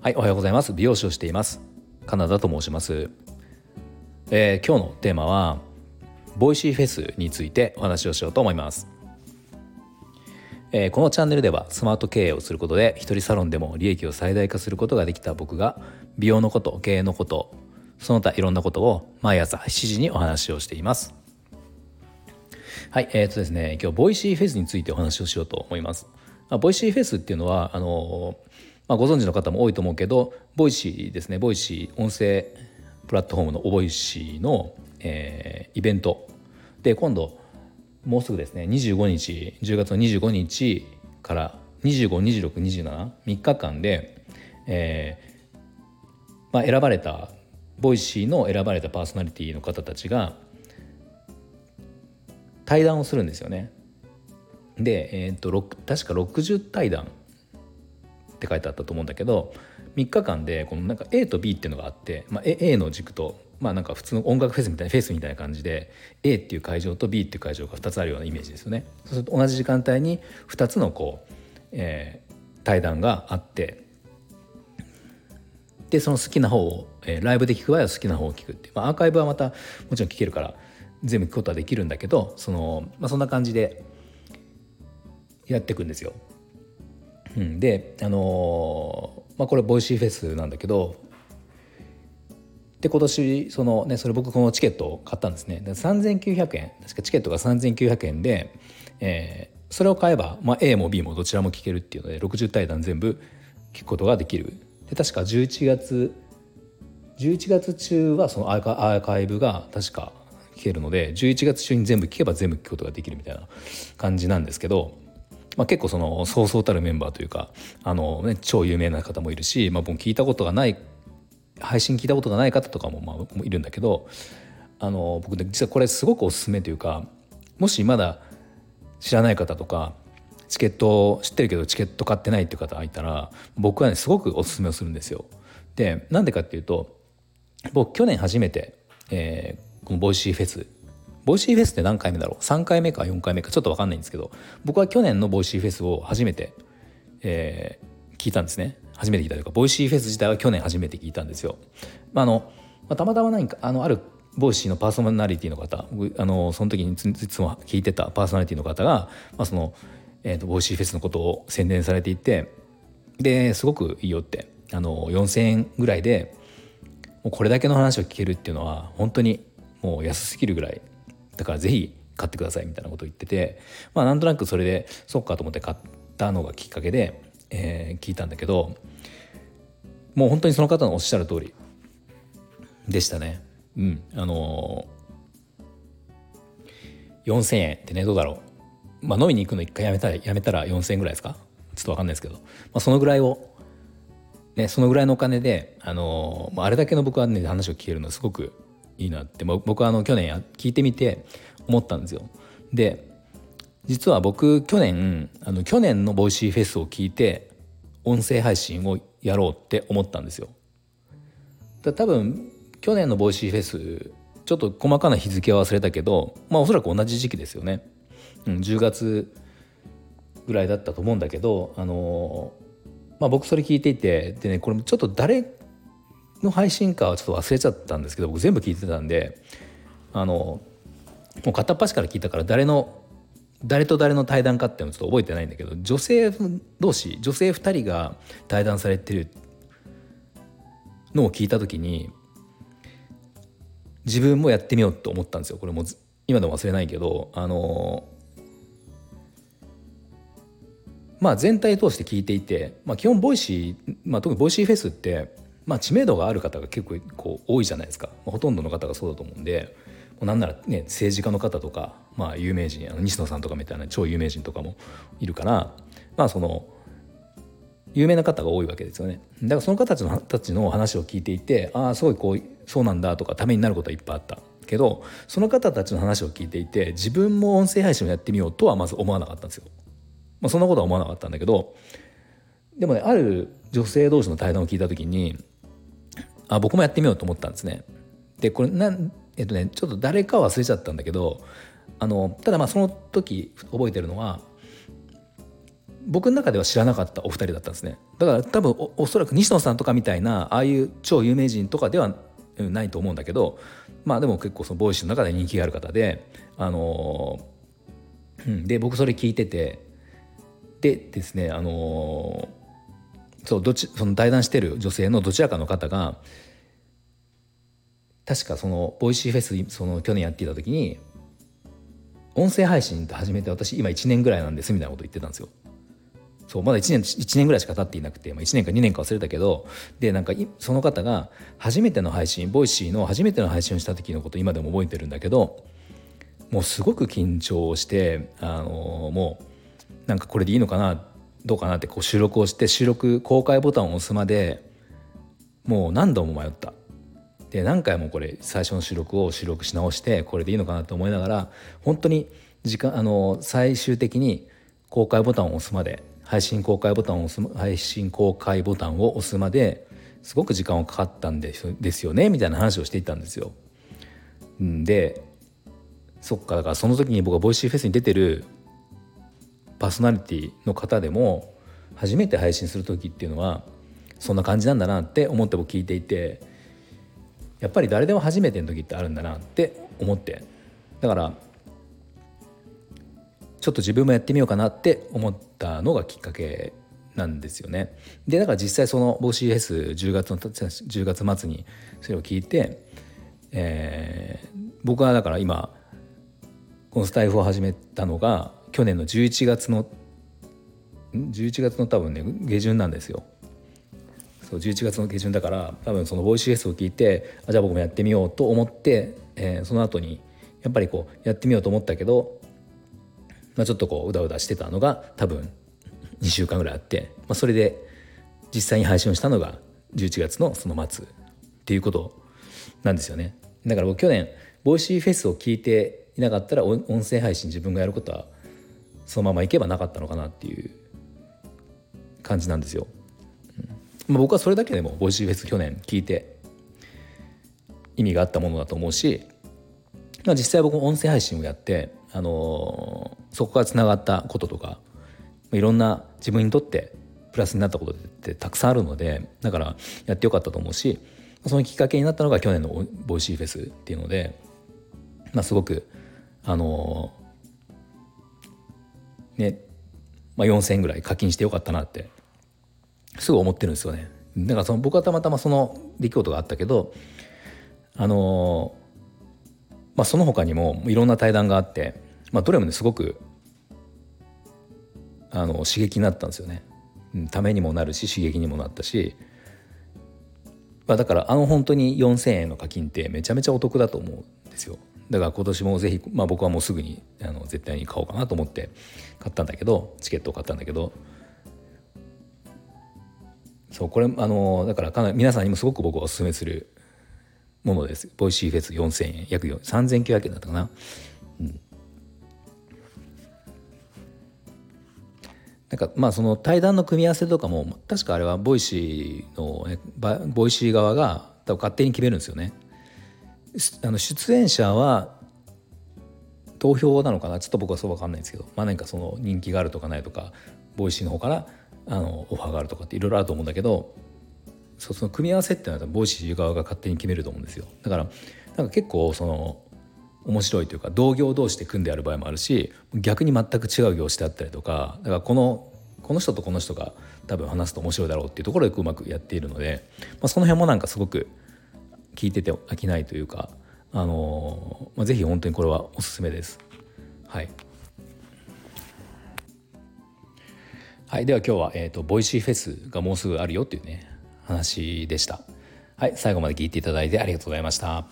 はいおはようございます。美容師をしています。カナダと申します、えー、今日のテーマはボイシーフェスについてお話をしようと思います。えー、このチャンネルではスマート経営をすることで一人サロンでも利益を最大化することができた僕が美容のこと経営のことその他いろんなことを毎朝7時にお話をしています。はいえー、とですね今日 Voicy フェスについてお話をしようと思います、まあ、 Voicy フェスっていうのはあのまあ、ご存知の方も多いと思うけど Voicy ですね Voicy 音声プラットフォームの Voicy の、えー、イベント。で今度もうすぐですね25日10月の25日から252627 3日間で、えーまあ、選ばれた Voicy の選ばれたパーソナリティの方たちが対談をするんですよね。で、えーと、と確か60対談って書いてあったと思うんだけど3日間でこのなんか A と B っていうのがあって、まあ、A の軸とまあなんか普通の音楽フェスみたいなフェスみたいな感じで A っていう会場と B っていう会場が2つあるようなイメージですよね。そうすると同じ時間帯に2つのこう、えー、対談があってでその好きな方を、えー、ライブで聞く場合は好きな方を聞くっていう、まあ、アーカイブはまたもちろん聞けるから全部聞くことはできるんだけどその、まあ、そんな感じでやっていくんですよ。うん、であのー、まあこれ Voicy フェスなんだけどで今年そのねそれ僕このチケットを買ったんですね。で3900円確かチケットが3900円で、えー、それを買えば、まあ、A も B もどちらも聞けるっていうので60対談全部聞くことができる。で確か11月11月中はそのアーカイブが確か聞けるので11月中に全部聞けば全部聞くことができるみたいな感じなんですけど、まあ、結構そのそうそうたるメンバーというかあの、ね、超有名な方もいるし、まあ、僕聞いたことがない配信聞いたことがない方とかもまあいるんだけどあの僕ね実はこれすごくおすすめというかもしまだ知らない方とかチケット知ってるけどチケット買ってないっていう方がいたら僕はねすごくおすすめをするんですよ。でなんでかっていうと僕去年初めて、えー、 Voicy フェス。 Voicy フェスって何回目だろう？3回目か4回目か。ちょっと分かんないんですけど僕は去年の Voicy フェスを初めて、えー、聞いたんですね。初めて聞いたというか Voicy フェス自体は去年初めて聞いたんですよ。まあ、あのまあ、たまたま何かあのある Voicy のパーソナリティの方あのその時にいつも聞いてたパーソナリティの方が、まあ、その、えーと、 Voicy フェスのことを宣伝されていてですごくいいよってあの4,000円ぐらいでもうこれだけの話を聞けるっていうのは本当にもう安すぎるぐらい。だからぜひ買ってくださいみたいなことを言っててまあなんとなくそれでそっかと思って買ったのがきっかけで、えー、聞いたんだけどもう本当にその方のおっしゃる通りでしたね。うん、あのー、4,000円ってねどうだろう、まあ、飲みに行くの一回やめたらやめたら4,000円ぐらいですか？ちょっと分かんないですけど、まあ、そのぐらいを、ね、そのぐらいのお金で、あのー、あれだけの僕はね話を聞けるのすごくいいなって僕はあの去年聞いてみて思ったんですよ。で実は僕去年あの去年の Voicy フェスを聞いて音声配信をやろうって思ったんですよ。だ多分去年の Voicy フェスちょっと細かな日付は忘れたけどまあおそらく同じ時期ですよね。うん、10月ぐらいだったと思うんだけどあのまあ僕それ聞いていてでねこれちょっと誰の配信かはちょっと忘れちゃったんですけど僕全部聞いてたんであのもう片っ端から聞いたから誰の誰と誰の対談かっていうのちょっと覚えてないんだけど女性同士女性2人が対談されてるのを聞いた時に自分もやってみようと思ったんですよ。これも今でも忘れないけどあのまあ全体通して聞いていて、まあ、基本 Voicy、まあ、特に Voicy フェスって、まあ、知名度がある方が結構こう多いじゃないですか、まあ、ほとんどの方がそうだと思うんでなんならね政治家の方とか、まあ、有名人あの西野さんとかみたいな超有名人とかもいるからまあその有名な方が多いわけですよね。だからその方たちのたちの話を聞いていてああすごいこうそうなんだとかためになることはいっぱいあった。けどその方たちの話を聞いていて自分も音声配信をやってみようとはまず思わなかったんですよ。まあ、そんなことは思わなかったんだけどでもねある女性同士の対談を聞いた時にあ僕もやってみようと思ったんですね。でこれなんえっとねちょっと誰か忘れちゃったんだけどあのただまあその時覚えてるのは僕の中では知らなかったお二人だったんですねだから多分おそらく西野さんとかみたいなああいう超有名人とかではないと思うんだけどまあでも結構その Voicy の中で人気がある方であのー、で僕それ聞いててでですねあの、そうどっちその対談してる女性のどちらかの方が確かその Voicy フェスその去年やっていた時に音声配信って始めて私今1年ぐらいなんですみたいなこと言ってたんですよ。そうまだ1年 ,1 年ぐらいしか経っていなくて、まあ、1年か2年か忘れたけどでなんかその方が初めての配信 Voicy の初めての配信をした時のこと今でも覚えてるんだけどもうすごく緊張してあのもうなんかこれでいいのかなどうかなってこう収録をして収録公開ボタンを押すまでもう何度も迷ったで何回もこれ最初の収録を収録し直してこれでいいのかなと思いながら本当に時間あの最終的に公開ボタンを押すまで配信公開ボタンを押す配信公開ボタンを押すまですごく時間がかかったんですですよねみたいな話をしていたんですよ。でそっかだからその時に僕は Voicy フェスに出てるパーソナリティの方でも初めて配信する時っていうのはそんな感じなんだなって思って僕聞いていてやっぱり誰でも初めての時ってあるんだなって思ってだからちょっと自分もやってみようかなって思ったのがきっかけなんですよね。でだから実際その OCS10 月の10月末にそれを聞いて、えー、僕はだから今このスタイフを始めたのが去年の11月の11月の多分ね下旬なんですよ。そう11月の下旬だから多分そのボイシー S を聞いてあじゃあ僕もやってみようと思って、えー、その後にやっぱりこうやってみようと思ったけど、まあ、ちょっとこううだうだしてたのが多分2週間ぐらいあって、まあ、それで実際に配信をしたのが11月のその末っていうことなんですよね。だから僕去年 Voicy フェスを聞いていなかったら音声配信自分がやることはそのままいけばなかったのかなっていう感じなんですよ。まあ、僕はそれだけでも Voicy フェス去年聞いて意味があったものだと思うし、まあ、実際僕も音声配信をやって、あのー、そこからつながったこととかいろんな自分にとってプラスになったことってたくさんあるのでだからやってよかったと思うしそのきっかけになったのが去年の Voicy フェスっていうので、まあ、すごくあの、ね、まあ、4,000円ぐらい課金してよかったなってすぐ思ってるんですよね。だからその僕はたまたまその出来事があったけどあのまあその他にもいろんな対談があって、まあ、どれもねすごくあの刺激になったんですよね。ためにもなるし刺激にもなったし、まあ、だからあの本当に4,000円の課金ってめちゃめちゃお得だと思うんですよ。だから今年もぜひ、まあ、僕はもうすぐにあの絶対に買おうかなと思って買ったんだけどチケットを買ったんだけど。そうこれあのだからかなり皆さんにもすごく僕はおすすめするものです。 Voicy フェス4000円約3900円だったかな。うん。なんかまあその対談の組み合わせとかも確かあれは Voicy のVoicy 側が多分勝手に決めるんですよね。あの出演者は投票なのかな？ちょっと僕はそう分かんないんですけど、まあ、何かその人気があるとかないとか Voicy の方からあのオファーがあるとかっていろいろあると思うんだけどその組み合わせっていうのは Voicy 側が勝手に決めると思うんですよ。だからなんか結構その面白いというか同業同士で組んである場合もあるし逆に全く違う業種であったりとかだからこのこの人とこの人が多分話すと面白いだろうっていうところでうまくやっているので、まあ、その辺もなんかすごく聞いてて飽きないというか、あのまあ、ぜひ本当にこれはおすすめです。はい、はい、では今日は、えーと、ボイシーフェスがもうすぐあるよっていうね話でした。はい、最後まで聞いていただいてありがとうございました。